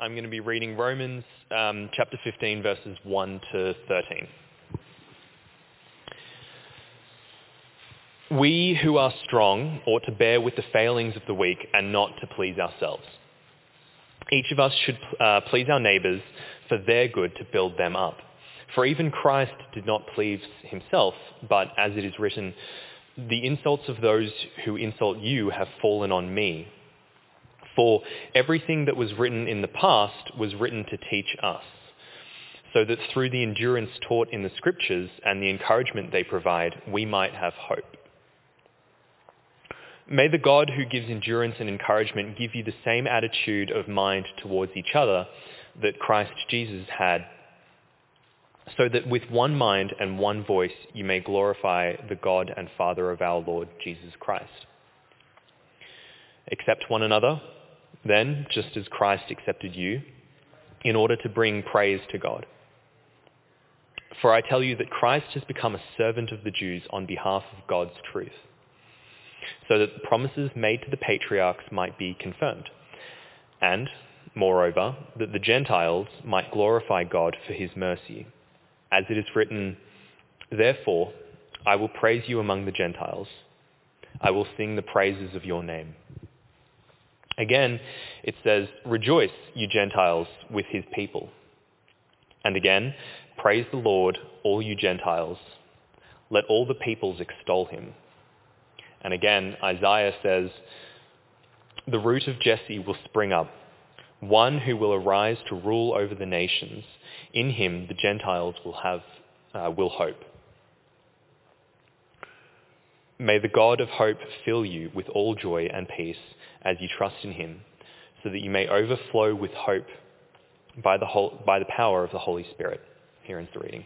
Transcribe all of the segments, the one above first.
I'm going to be reading Romans um, chapter 15, verses 1 to 13. We who are strong ought to bear with the failings of the weak and not to please ourselves. Each of us should uh, please our neighbours for their good to build them up. For even Christ did not please himself, but as it is written, the insults of those who insult you have fallen on me. For everything that was written in the past was written to teach us, so that through the endurance taught in the scriptures and the encouragement they provide, we might have hope. May the God who gives endurance and encouragement give you the same attitude of mind towards each other that Christ Jesus had, so that with one mind and one voice you may glorify the God and Father of our Lord Jesus Christ. Accept one another then, just as Christ accepted you, in order to bring praise to God. For I tell you that Christ has become a servant of the Jews on behalf of God's truth, so that the promises made to the patriarchs might be confirmed, and, moreover, that the Gentiles might glorify God for his mercy. As it is written, Therefore, I will praise you among the Gentiles. I will sing the praises of your name. Again, it says, Rejoice, you Gentiles, with his people. And again, Praise the Lord, all you Gentiles. Let all the peoples extol him. And again, Isaiah says, The root of Jesse will spring up, one who will arise to rule over the nations. In him the Gentiles will have, uh, will hope. May the God of hope fill you with all joy and peace as you trust in him, so that you may overflow with hope by the, whole, by the power of the Holy Spirit. Here ends the reading.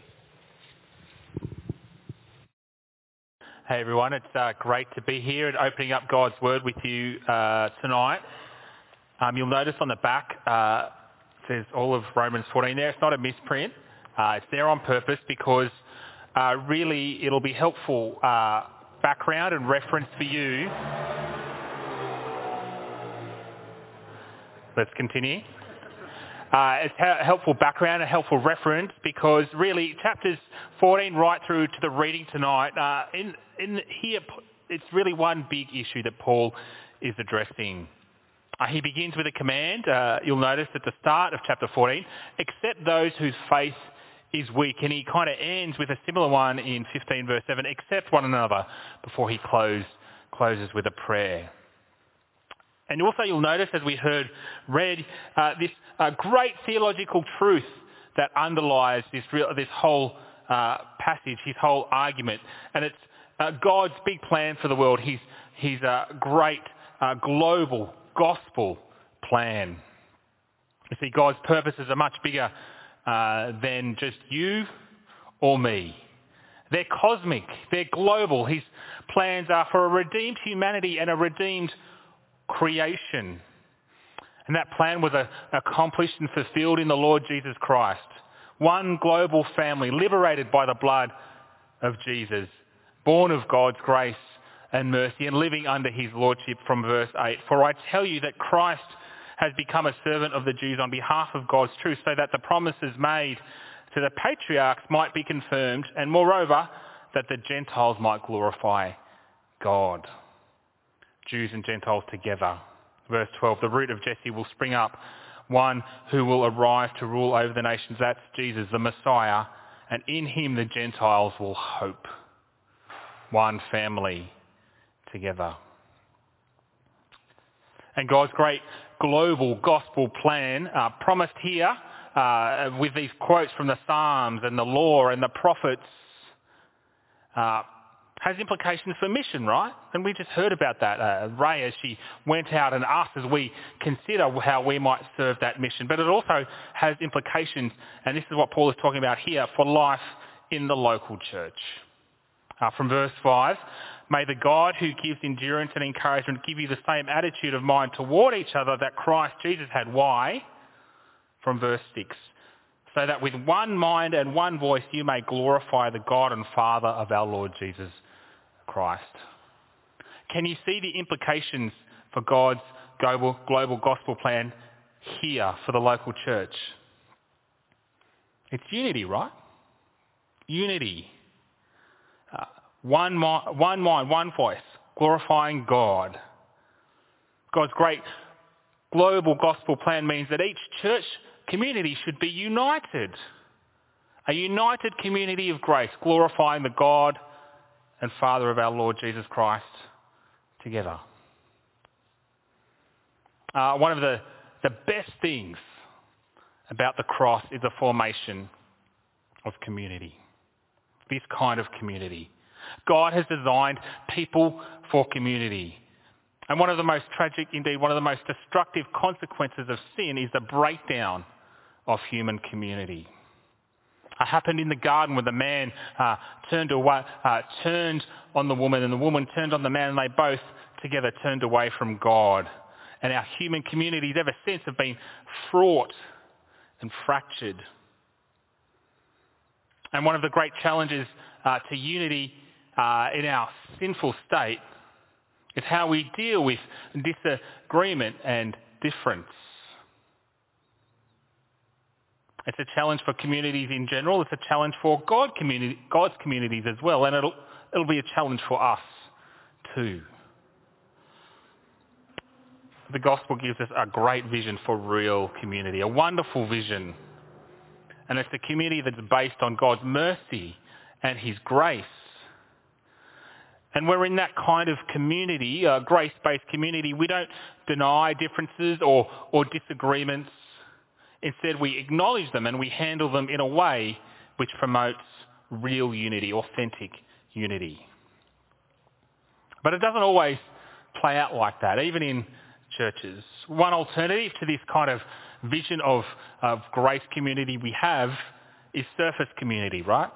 Hey everyone, it's uh, great to be here and opening up God's Word with you uh, tonight. Um, you'll notice on the back uh, says all of Romans 14 there. It's not a misprint. Uh, it's there on purpose because uh, really it'll be helpful uh, background and reference for you Let's continue. Uh, it's a helpful background, a helpful reference, because really chapters 14 right through to the reading tonight, uh, in, in here, it's really one big issue that Paul is addressing. Uh, he begins with a command. Uh, you'll notice at the start of chapter 14, accept those whose faith is weak. And he kind of ends with a similar one in 15 verse 7, accept one another before he close, closes with a prayer. And also you'll notice, as we heard read, uh, this uh, great theological truth that underlies this, real, this whole uh, passage, his whole argument. And it's uh, God's big plan for the world, his, his uh, great uh, global gospel plan. You see, God's purposes are much bigger than just you or me. They're cosmic. They're global. His plans are for a redeemed humanity and a redeemed creation. And that plan was accomplished and fulfilled in the Lord Jesus Christ. One global family liberated by the blood of Jesus, born of God's grace and mercy and living under his lordship from verse 8. For I tell you that Christ has become a servant of the Jews on behalf of God's truth so that the promises made to the patriarchs might be confirmed and moreover that the Gentiles might glorify God. Jews and Gentiles together. Verse 12, the root of Jesse will spring up, one who will arise to rule over the nations. That's Jesus, the Messiah, and in him the Gentiles will hope. One family together. And God's great global gospel plan uh, promised here uh, with these quotes from the Psalms and the law and the prophets uh, has implications for mission, right? And we just heard about that. Uh, Ray, as she went out and us as we consider how we might serve that mission. But it also has implications, and this is what Paul is talking about here, for life in the local church. Uh, from verse 5, may the God who gives endurance and encouragement give you the same attitude of mind toward each other that Christ Jesus had. Why? From verse 6 so that with one mind and one voice you may glorify the God and Father of our Lord Jesus Christ. Can you see the implications for God's global, global gospel plan here for the local church? It's unity, right? Unity. Uh, one, mi- one mind, one voice, glorifying God. God's great global gospel plan means that each church community should be united. A united community of grace, glorifying the God and Father of our Lord Jesus Christ together. Uh, one of the, the best things about the cross is the formation of community. This kind of community. God has designed people for community. And one of the most tragic, indeed one of the most destructive consequences of sin is the breakdown of human community. It happened in the garden when the man uh, turned away, uh, turned on the woman, and the woman turned on the man, and they both together turned away from God. And our human communities ever since have been fraught and fractured. And one of the great challenges uh, to unity uh, in our sinful state is how we deal with disagreement and difference. It's a challenge for communities in general. It's a challenge for God community, God's communities as well. And it'll, it'll be a challenge for us too. The gospel gives us a great vision for real community, a wonderful vision. And it's a community that's based on God's mercy and his grace. And we're in that kind of community, a grace-based community. We don't deny differences or, or disagreements. Instead, we acknowledge them and we handle them in a way which promotes real unity, authentic unity. But it doesn't always play out like that, even in churches. One alternative to this kind of vision of, of grace community we have is surface community, right?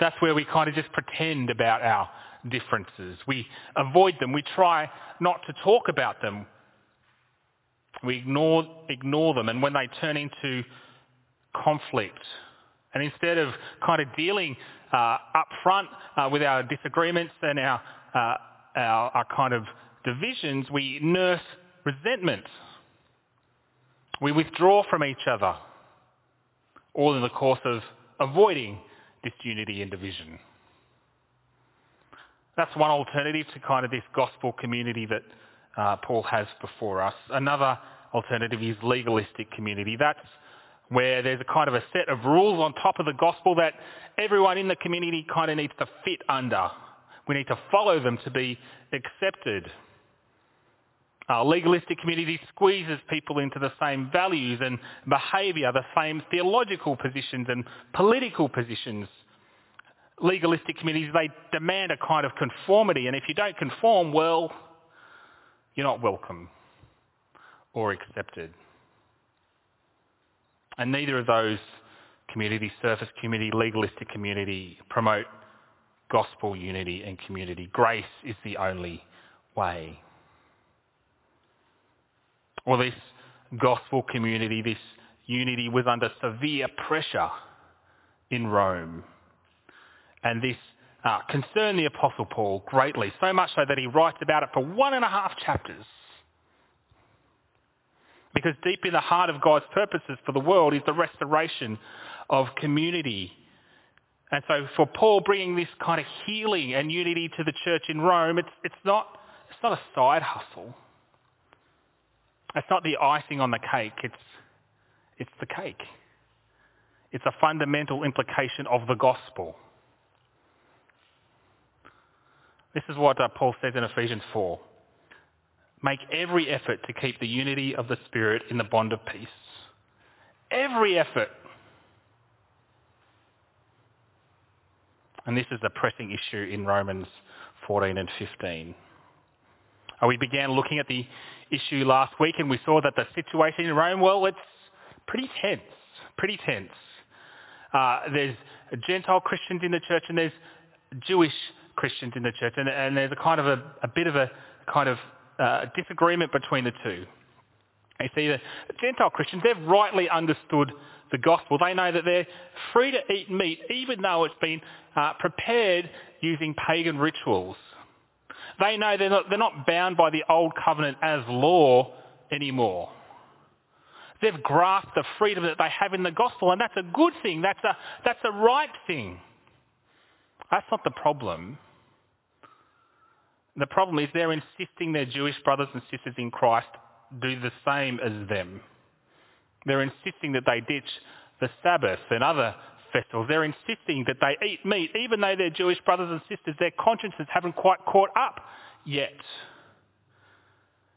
That's where we kind of just pretend about our differences. We avoid them. We try not to talk about them. We ignore, ignore them. And when they turn into conflict, and instead of kind of dealing uh, up front uh, with our disagreements and our, uh, our, our kind of divisions, we nurse resentment. We withdraw from each other, all in the course of avoiding disunity and division. That's one alternative to kind of this gospel community that uh, Paul has before us. Another alternative is legalistic community. That's where there's a kind of a set of rules on top of the gospel that everyone in the community kind of needs to fit under. We need to follow them to be accepted. Uh, legalistic community squeezes people into the same values and behaviour, the same theological positions and political positions. Legalistic communities, they demand a kind of conformity, and if you don't conform, well, you're not welcome or accepted. And neither of those community, surface community, legalistic community, promote gospel unity and community. Grace is the only way. Well, this gospel community, this unity was under severe pressure in Rome. And this uh, concerned the Apostle Paul greatly, so much so that he writes about it for one and a half chapters. Because deep in the heart of God's purposes for the world is the restoration of community. And so for Paul bringing this kind of healing and unity to the church in Rome, it's, it's, not, it's not a side hustle. It's not the icing on the cake. It's, it's the cake. It's a fundamental implication of the gospel. This is what uh, Paul says in Ephesians 4. Make every effort to keep the unity of the Spirit in the bond of peace. Every effort. And this is a pressing issue in Romans 14 and 15. Uh, we began looking at the issue last week and we saw that the situation in Rome, well, it's pretty tense, pretty tense. Uh, there's Gentile Christians in the church and there's Jewish Christians in the church and, and there's a kind of a, a bit of a kind of uh, disagreement between the two. You see, the Gentile Christians, they've rightly understood the gospel. They know that they're free to eat meat even though it's been uh, prepared using pagan rituals. They know they're not, they're not bound by the old covenant as law anymore. They've grasped the freedom that they have in the gospel, and that's a good thing. That's a, that's a right thing. That's not the problem. The problem is they're insisting their Jewish brothers and sisters in Christ do the same as them. They're insisting that they ditch the Sabbath and other festivals. They're insisting that they eat meat, even though they're Jewish brothers and sisters. Their consciences haven't quite caught up yet.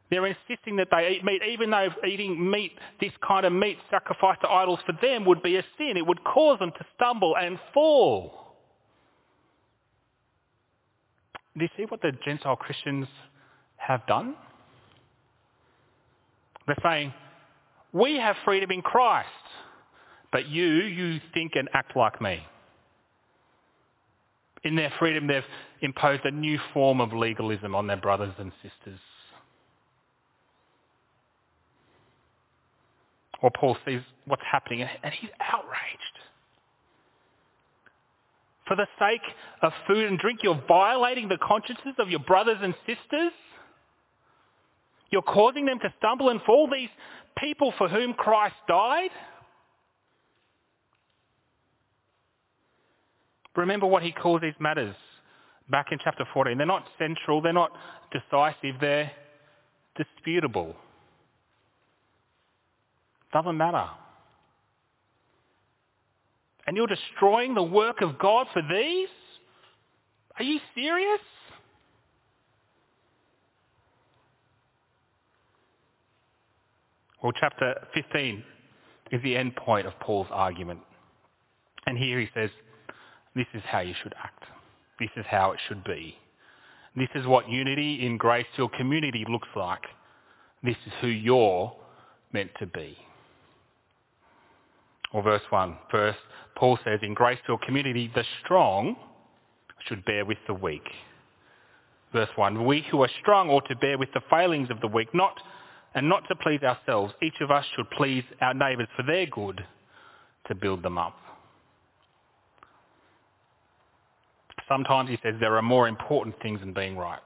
They're insisting that they eat meat, even though eating meat, this kind of meat sacrificed to idols for them would be a sin. It would cause them to stumble and fall. Do you see what the Gentile Christians have done? They're saying, we have freedom in Christ, but you, you think and act like me. In their freedom, they've imposed a new form of legalism on their brothers and sisters. Or Paul sees what's happening and he's outraged. For the sake of food and drink, you're violating the consciences of your brothers and sisters. You're causing them to stumble and fall, these people for whom Christ died. Remember what he calls these matters back in chapter 14. They're not central, they're not decisive, they're disputable. Doesn't matter. And you're destroying the work of God for these? Are you serious? Well, chapter 15 is the end point of Paul's argument. And here he says, this is how you should act. This is how it should be. This is what unity in grace-filled community looks like. This is who you're meant to be. Or verse 1. First, Paul says, in grace-filled community, the strong should bear with the weak. Verse 1. We who are strong ought to bear with the failings of the weak, not and not to please ourselves. Each of us should please our neighbours for their good to build them up. Sometimes he says there are more important things than being right.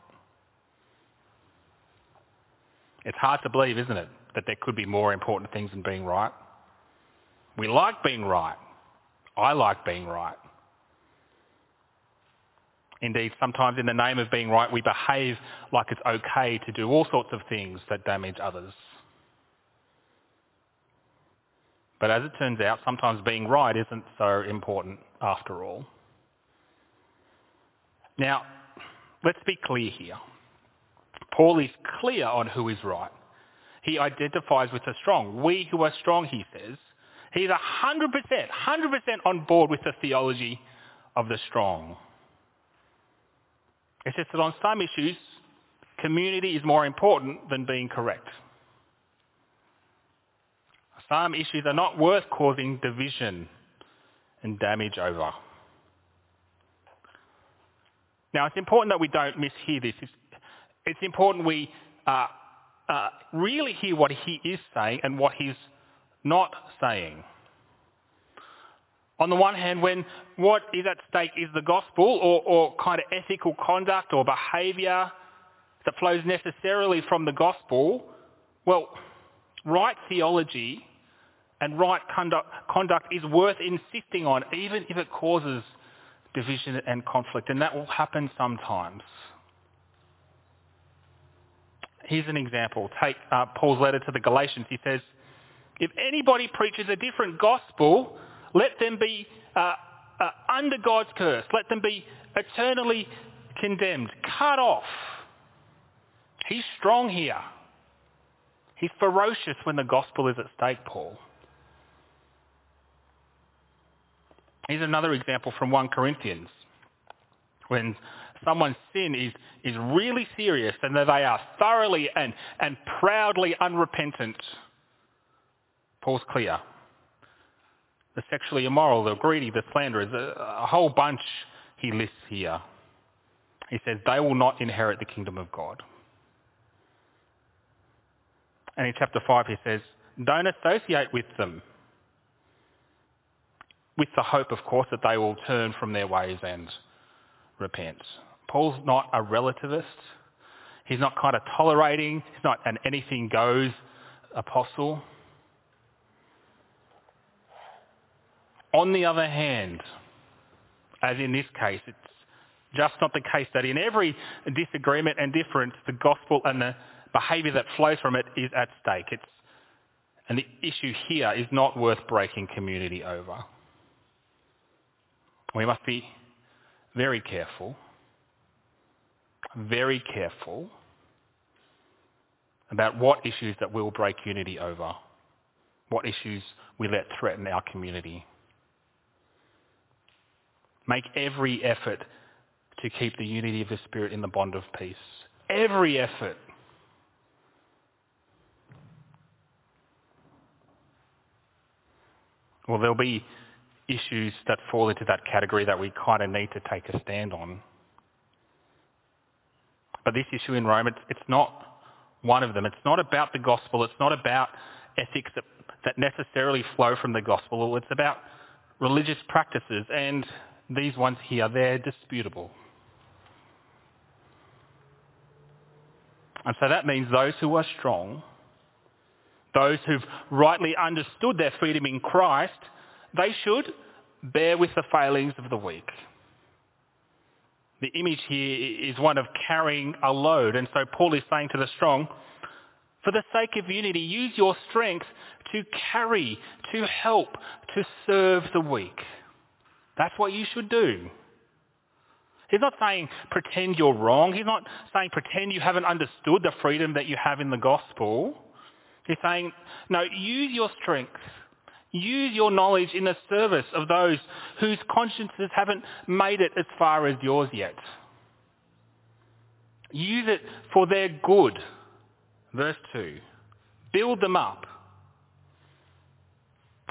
It's hard to believe, isn't it, that there could be more important things than being right. We like being right. I like being right. Indeed, sometimes in the name of being right, we behave like it's okay to do all sorts of things that damage others. But as it turns out, sometimes being right isn't so important after all. Now, let's be clear here. Paul is clear on who is right. He identifies with the strong. We who are strong, he says, He's 100%, 100% on board with the theology of the strong. It's just that on some issues, community is more important than being correct. Some issues are not worth causing division and damage over. Now, it's important that we don't mishear this. It's, it's important we uh, uh, really hear what he is saying and what he's not saying. On the one hand, when what is at stake is the gospel or, or kind of ethical conduct or behaviour that flows necessarily from the gospel, well, right theology and right conduct, conduct is worth insisting on, even if it causes division and conflict, and that will happen sometimes. Here's an example. Take uh, Paul's letter to the Galatians. He says, if anybody preaches a different gospel, let them be uh, uh, under God's curse. Let them be eternally condemned, cut off. He's strong here. He's ferocious when the gospel is at stake, Paul. Here's another example from 1 Corinthians. When someone's sin is, is really serious and they are thoroughly and, and proudly unrepentant, Paul's clear. The sexually immoral, the greedy, the slanderers, a, a whole bunch he lists here. He says they will not inherit the kingdom of God. And in chapter 5 he says, don't associate with them with the hope, of course, that they will turn from their ways and repent. Paul's not a relativist. He's not kind of tolerating. He's not an anything goes apostle. On the other hand, as in this case, it's just not the case that in every disagreement and difference, the gospel and the behaviour that flows from it is at stake. It's, and the issue here is not worth breaking community over. We must be very careful, very careful about what issues that we'll break unity over, what issues we let threaten our community. Make every effort to keep the unity of the Spirit in the bond of peace. Every effort. Well, there'll be issues that fall into that category that we kind of need to take a stand on. But this issue in Rome, it's, it's not one of them. It's not about the gospel. It's not about ethics that, that necessarily flow from the gospel. It's about religious practices. And these ones here, they're disputable. And so that means those who are strong, those who've rightly understood their freedom in Christ, they should bear with the failings of the weak. The image here is one of carrying a load. And so Paul is saying to the strong, for the sake of unity, use your strength to carry, to help, to serve the weak. That's what you should do. He's not saying pretend you're wrong. He's not saying pretend you haven't understood the freedom that you have in the gospel. He's saying, no, use your strength. Use your knowledge in the service of those whose consciences haven't made it as far as yours yet. Use it for their good. Verse 2. Build them up.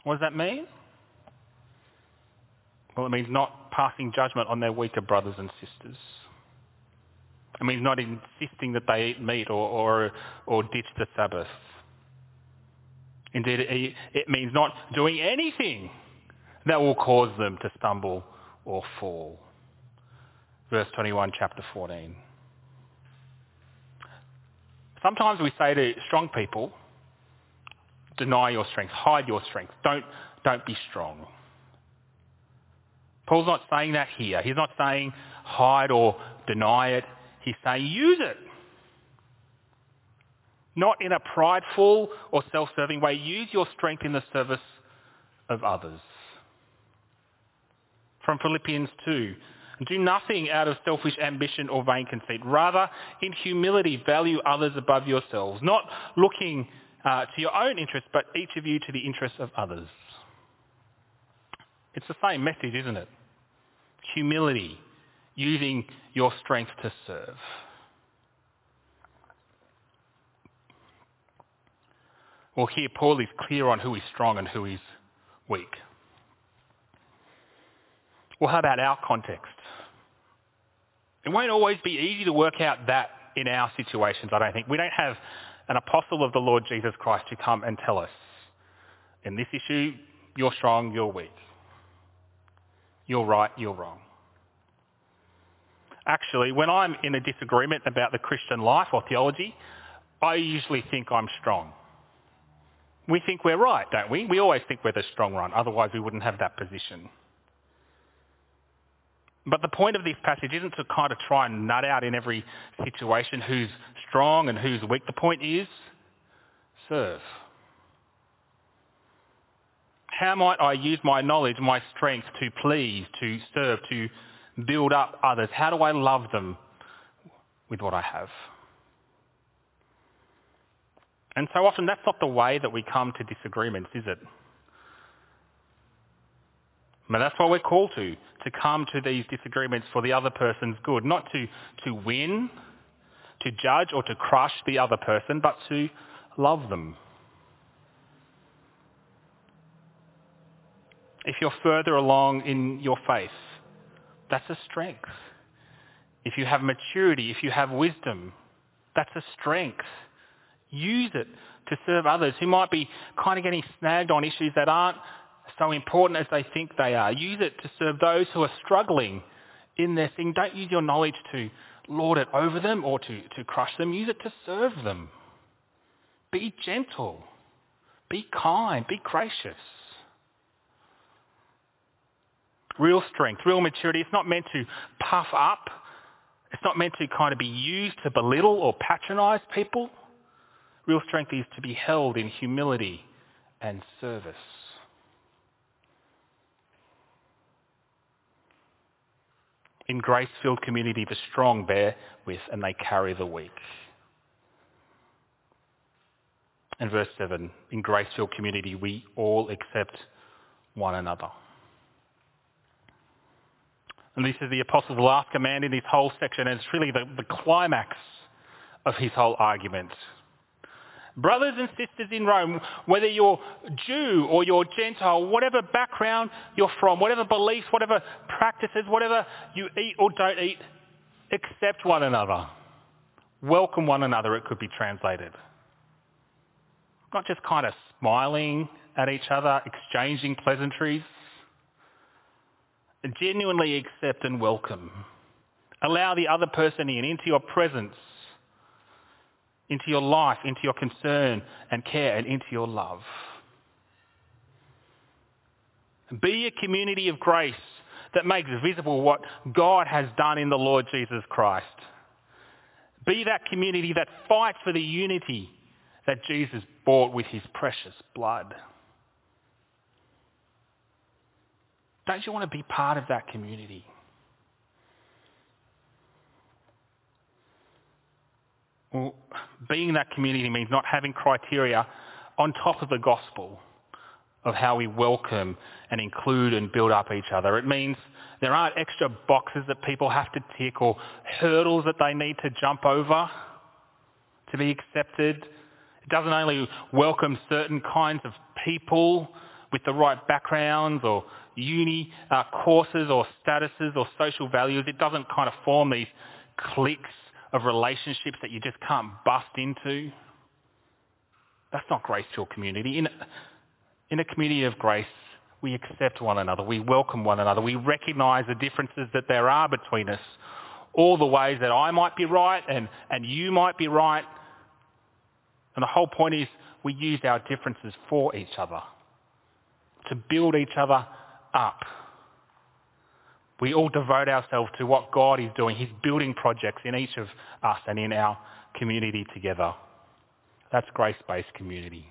What does that mean? Well, it means not passing judgment on their weaker brothers and sisters. It means not insisting that they eat meat or, or, or ditch the Sabbath. Indeed, it, it means not doing anything that will cause them to stumble or fall. Verse 21, chapter 14. Sometimes we say to strong people, deny your strength, hide your strength, don't, don't be strong. Paul's not saying that here. He's not saying hide or deny it. He's saying use it. Not in a prideful or self-serving way. Use your strength in the service of others. From Philippians 2, do nothing out of selfish ambition or vain conceit. Rather, in humility, value others above yourselves, not looking uh, to your own interests, but each of you to the interests of others. It's the same message, isn't it? Humility, using your strength to serve. Well, here Paul is clear on who is strong and who is weak. Well, how about our context? It won't always be easy to work out that in our situations, I don't think. We don't have an apostle of the Lord Jesus Christ to come and tell us, in this issue, you're strong, you're weak. You're right, you're wrong. Actually, when I'm in a disagreement about the Christian life or theology, I usually think I'm strong. We think we're right, don't we? We always think we're the strong one, otherwise we wouldn't have that position. But the point of this passage isn't to kind of try and nut out in every situation who's strong and who's weak. The point is, serve. How might I use my knowledge, my strength to please, to serve, to build up others? How do I love them with what I have? And so often that's not the way that we come to disagreements, is it? But that's what we're called to, to come to these disagreements for the other person's good, not to, to win, to judge or to crush the other person, but to love them. If you're further along in your faith, that's a strength. If you have maturity, if you have wisdom, that's a strength. Use it to serve others who might be kind of getting snagged on issues that aren't so important as they think they are. Use it to serve those who are struggling in their thing. Don't use your knowledge to lord it over them or to, to crush them. Use it to serve them. Be gentle. Be kind, be gracious. Real strength, real maturity. It's not meant to puff up. It's not meant to kind of be used to belittle or patronize people. Real strength is to be held in humility and service. In grace-filled community, the strong bear with and they carry the weak. And verse 7, in grace-filled community, we all accept one another. And this is the Apostle's last command in this whole section, and it's really the, the climax of his whole argument. Brothers and sisters in Rome, whether you're Jew or you're Gentile, whatever background you're from, whatever beliefs, whatever practices, whatever you eat or don't eat, accept one another. Welcome one another, it could be translated. Not just kind of smiling at each other, exchanging pleasantries. Genuinely accept and welcome. Allow the other person in, into your presence, into your life, into your concern and care, and into your love. Be a community of grace that makes visible what God has done in the Lord Jesus Christ. Be that community that fights for the unity that Jesus bought with his precious blood. Don't you want to be part of that community? Well, being that community means not having criteria on top of the gospel of how we welcome and include and build up each other. It means there aren't extra boxes that people have to tick or hurdles that they need to jump over to be accepted. It doesn't only welcome certain kinds of people with the right backgrounds or uni uh, courses or statuses or social values. It doesn't kind of form these cliques of relationships that you just can't bust into. That's not grace-filled community. In, in a community of grace, we accept one another. We welcome one another. We recognize the differences that there are between us. All the ways that I might be right and, and you might be right. And the whole point is we use our differences for each other, to build each other up. We all devote ourselves to what God is doing. He's building projects in each of us and in our community together. That's grace-based community.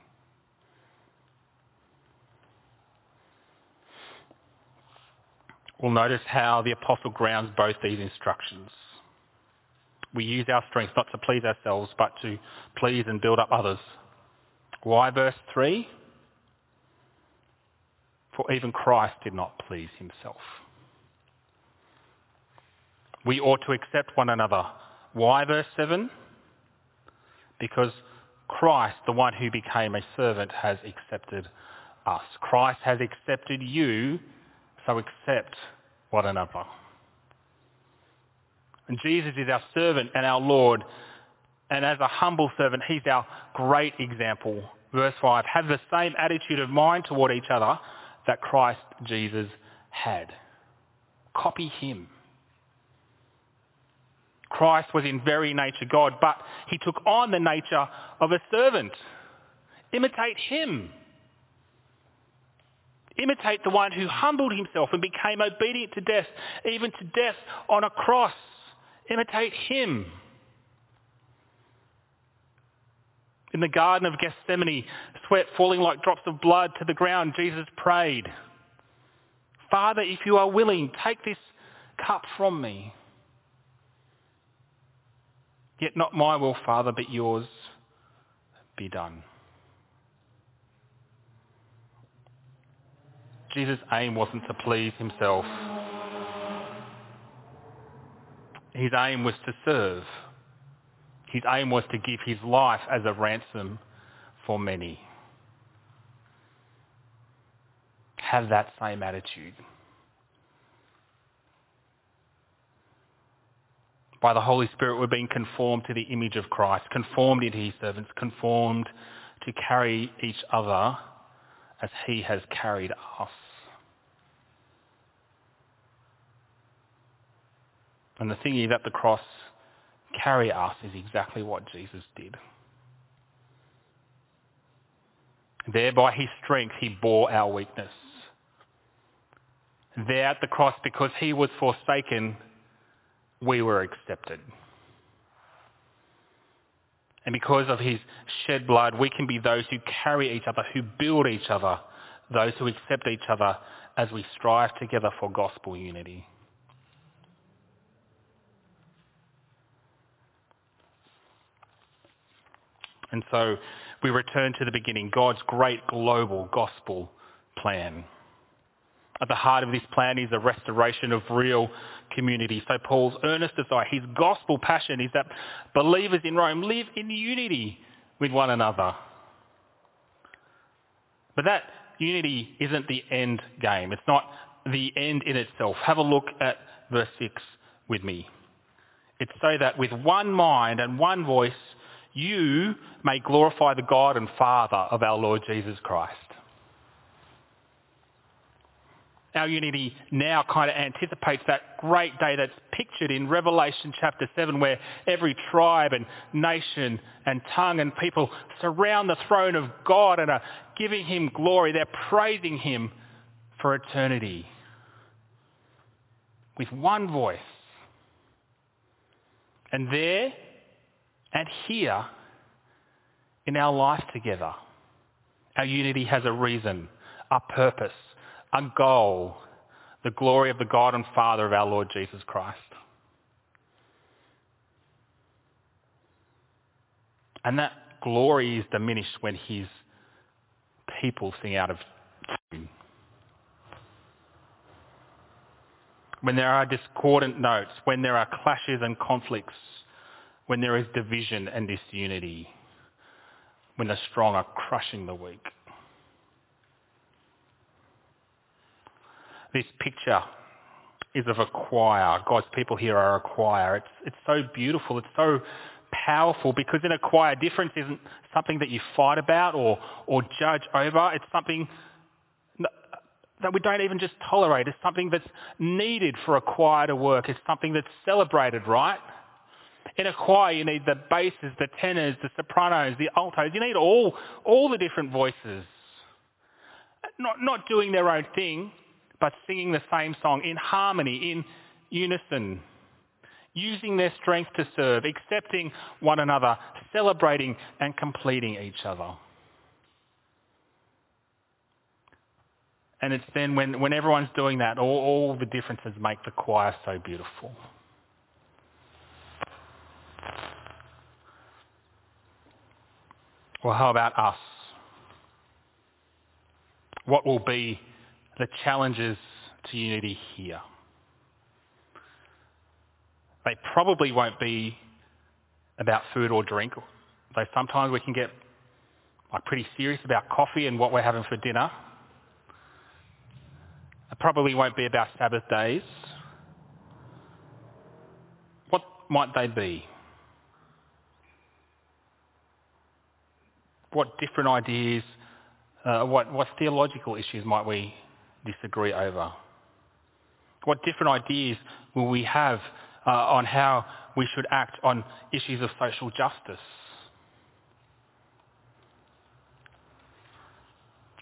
We'll notice how the apostle grounds both these instructions. We use our strength not to please ourselves, but to please and build up others. Why verse 3? For even Christ did not please himself. We ought to accept one another. Why verse 7? Because Christ, the one who became a servant, has accepted us. Christ has accepted you, so accept one another. And Jesus is our servant and our Lord. And as a humble servant, he's our great example. Verse 5, have the same attitude of mind toward each other that Christ Jesus had. Copy him. Christ was in very nature God, but he took on the nature of a servant. Imitate him. Imitate the one who humbled himself and became obedient to death, even to death on a cross. Imitate him. In the Garden of Gethsemane, sweat falling like drops of blood to the ground, Jesus prayed, Father, if you are willing, take this cup from me. Yet not my will, Father, but yours be done. Jesus' aim wasn't to please himself. His aim was to serve. His aim was to give his life as a ransom for many. Have that same attitude. By the Holy Spirit, we're being conformed to the image of Christ, conformed into his servants, conformed to carry each other as he has carried us. And the thing is, at the cross, carry us is exactly what Jesus did. There by his strength he bore our weakness. There at the cross because he was forsaken, we were accepted. And because of his shed blood, we can be those who carry each other, who build each other, those who accept each other as we strive together for gospel unity. And so we return to the beginning, God's great global gospel plan. At the heart of this plan is the restoration of real community. So Paul's earnest desire, his gospel passion is that believers in Rome live in unity with one another. But that unity isn't the end game. It's not the end in itself. Have a look at verse 6 with me. It's so that with one mind and one voice, you may glorify the God and Father of our Lord Jesus Christ. Our unity now kind of anticipates that great day that's pictured in Revelation chapter 7 where every tribe and nation and tongue and people surround the throne of God and are giving him glory. They're praising him for eternity with one voice. And there and here in our life together, our unity has a reason, a purpose, a goal, the glory of the God and Father of our Lord Jesus Christ. And that glory is diminished when his people sing out of tune. When there are discordant notes, when there are clashes and conflicts, when there is division and disunity, when the strong are crushing the weak. This picture is of a choir. God's people here are a choir. It's, it's so beautiful. It's so powerful because in a choir, difference isn't something that you fight about or, or judge over. It's something that we don't even just tolerate. It's something that's needed for a choir to work. It's something that's celebrated, right? In a choir, you need the basses, the tenors, the sopranos, the altos. You need all, all the different voices. Not, not doing their own thing, but singing the same song in harmony, in unison, using their strength to serve, accepting one another, celebrating and completing each other. And it's then when, when everyone's doing that, all, all the differences make the choir so beautiful. Well, how about us? What will be the challenges to unity here? They probably won't be about food or drink, though sometimes we can get like pretty serious about coffee and what we're having for dinner. It probably won't be about Sabbath days. What might they be? What different ideas, uh, what, what theological issues might we disagree over? What different ideas will we have uh, on how we should act on issues of social justice?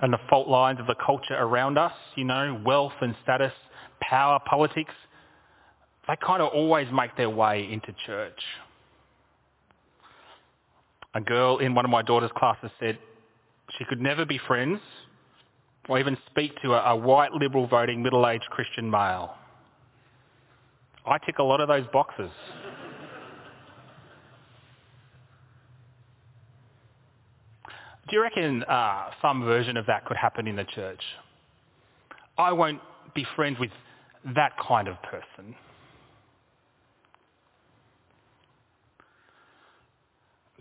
And the fault lines of the culture around us, you know, wealth and status, power, politics, they kind of always make their way into church. A girl in one of my daughter's classes said she could never be friends or even speak to a, a white liberal voting middle-aged Christian male. I tick a lot of those boxes. Do you reckon uh, some version of that could happen in the church? I won't be friends with that kind of person.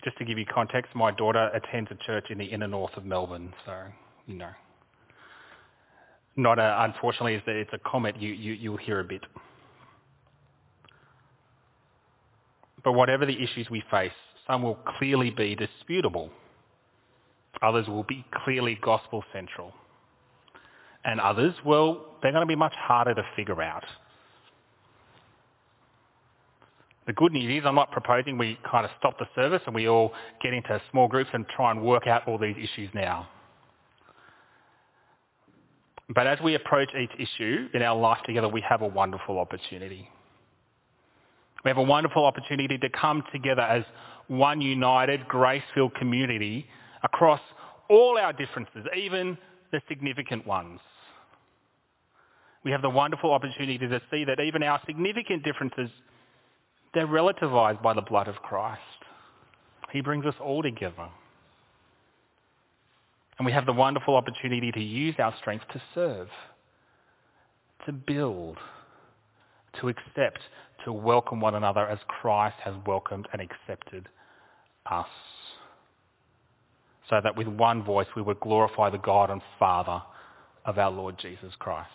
Just to give you context, my daughter attends a church in the inner north of Melbourne, so you know. Not a, unfortunately, is that it's a comment you, you, you'll hear a bit. But whatever the issues we face, some will clearly be disputable. Others will be clearly gospel central. And others, well, they're going to be much harder to figure out. The good news is I'm not proposing we kind of stop the service and we all get into small groups and try and work out all these issues now. But as we approach each issue in our life together, we have a wonderful opportunity. We have a wonderful opportunity to come together as one united, grace-filled community across all our differences, even the significant ones. We have the wonderful opportunity to see that even our significant differences, they're relativized by the blood of Christ. He brings us all together. And we have the wonderful opportunity to use our strength to serve, to build, to accept, to welcome one another as Christ has welcomed and accepted us. So that with one voice we would glorify the God and Father of our Lord Jesus Christ.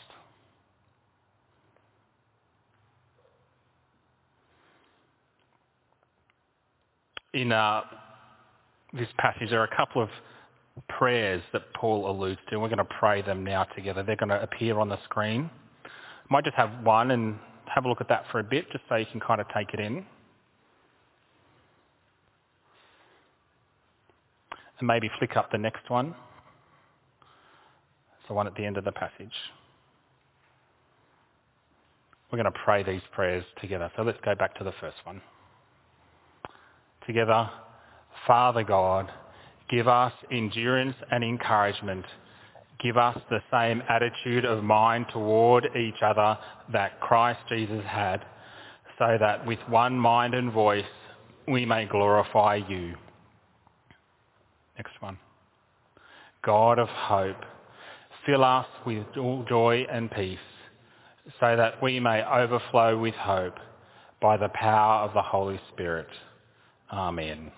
In uh, this passage, there are a couple of prayers that Paul alludes to. And we're going to pray them now together. They're going to appear on the screen. Might just have one and have a look at that for a bit, just so you can kind of take it in. And maybe flick up the next one. It's the one at the end of the passage. We're going to pray these prayers together. So let's go back to the first one. Together, Father God, Give us endurance and encouragement. Give us the same attitude of mind toward each other that Christ Jesus had, so that with one mind and voice we may glorify you. Next one. God of hope, fill us with joy and peace, so that we may overflow with hope by the power of the Holy Spirit. Amen.